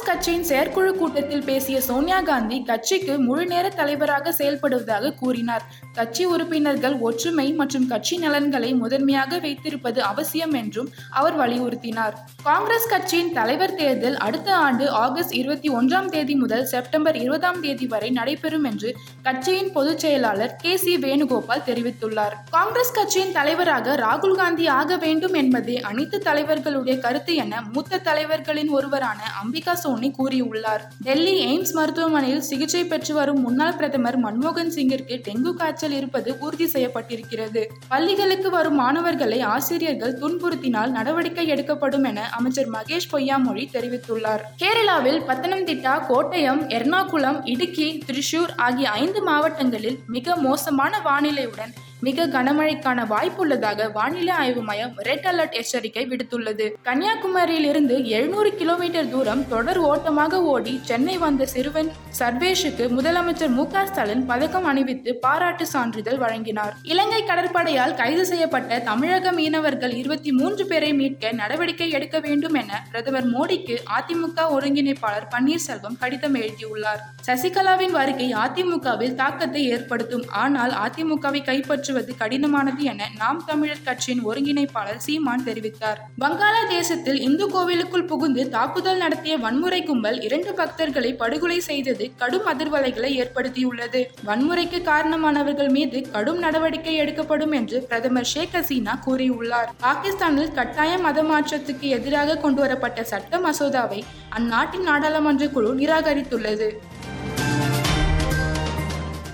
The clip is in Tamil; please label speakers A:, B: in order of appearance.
A: காங்கிரஸ் கட்சியின் செயற்குழு கூட்டத்தில் பேசிய சோனியா காந்தி கட்சிக்கு முழுநேர தலைவராக செயல்படுவதாக கூறினார். கட்சி உறுப்பினர்கள் ஒற்றுமை மற்றும் கட்சி நலன்களை முதன்மையாக வைத்திருப்பது அவசியம் என்றும் அவர் வலியுறுத்தினார். காங்கிரஸ் கட்சியின் தலைவர் தேர்தல் அடுத்த ஆண்டு ஆகஸ்ட் இருபத்தி ஒன்றாம் தேதி முதல் செப்டம்பர் இருபதாம் தேதி வரை நடைபெறும் என்று கட்சியின் பொதுச் செயலாளர் கே சி வேணுகோபால் தெரிவித்துள்ளார். காங்கிரஸ் கட்சியின் தலைவராக ராகுல் காந்தி ஆக வேண்டும் என்பதே அனைத்து தலைவர்களுடைய கருத்து என மூத்த தலைவர்களின் ஒருவரான அம்பிகா சோனி கூறியுள்ளார். டெல்லி எய்ம்ஸ் மருத்துவமனையில் சிகிச்சை பெற்று வரும் முன்னாள் பிரதமர் மன்மோகன் சிங்கிற்கு டெங்கு காய்ச்சல் இருப்பது உறுதி செய்யப்பட்டிருக்கிறது. பள்ளிகளுக்கு வரும் மாணவர்களை ஆசிரியர்கள் துன்புறுத்தினால் நடவடிக்கை எடுக்கப்படும் என அமைச்சர் மகேஷ் பொய்யாமொழி தெரிவித்துள்ளார். கேரளாவில் பத்தனம்திட்டா கோட்டயம் எர்ணாகுளம் இடுக்கி திரிசூர் ஆகிய ஐந்து மாவட்டங்களில் மிக மோசமான வானிலையுடன் மிக கனமழைக்கான வாய்ப்புள்ளதாக வானிலை ஆய்வு மையம் ரெட் அலர்ட் எச்சரிக்கை விடுத்துள்ளது. கன்னியாகுமரியில் இருந்து எழுநூறு கிலோமீட்டர் தூரம் தொடர் ஓட்டமாக ஓடி சென்னை வந்த சிறுவன் சர்வேஷுக்கு முதலமைச்சர் மு ஸ்டாலின் பதக்கம் அணிவித்து பாராட்டு சான்றிதழ் வழங்கினார். இலங்கை கடற்படையால் கைது செய்யப்பட்ட தமிழக மீனவர்கள் இருபத்தி மூன்று பேரை மீட்க நடவடிக்கை எடுக்க வேண்டும் என பிரதமர் மோடிக்கு அதிமுக ஒருங்கிணைப்பாளர் பன்னீர்செல்வம் கடிதம் எழுதியுள்ளார். சசிகலாவின் வருகை அதிமுகவில் தாக்கத்தை ஏற்படுத்தும். ஆனால் அதிமுகவை கைப்பற்ற மாற்றுவது கடினமானது என நாம் தமிழர் கட்சியின் ஒருங்கிணைப்பாளர் சீமான் தெரிவித்தார். வங்காளதேசத்தில் இந்து கோவிலுக்குள் புகுந்து தாக்குதல் நடத்திய வன்முறை கும்பல் இரண்டு பக்தர்களை படுகொலை செய்தது கடும் அதிர்வலைகளை ஏற்படுத்தியுள்ளது. வன்முறைக்கு காரணமானவர்கள் மீது கடும் நடவடிக்கை எடுக்கப்படும் என்று பிரதமர் ஷேக் ஹசீனா கூறியுள்ளார். பாகிஸ்தானில் கட்டாய மதமாற்றத்துக்கு எதிராக கொண்டுவரப்பட்ட சட்ட மசோதாவை அந்நாட்டின் நாடாளுமன்ற குழு நிராகரித்துள்ளது.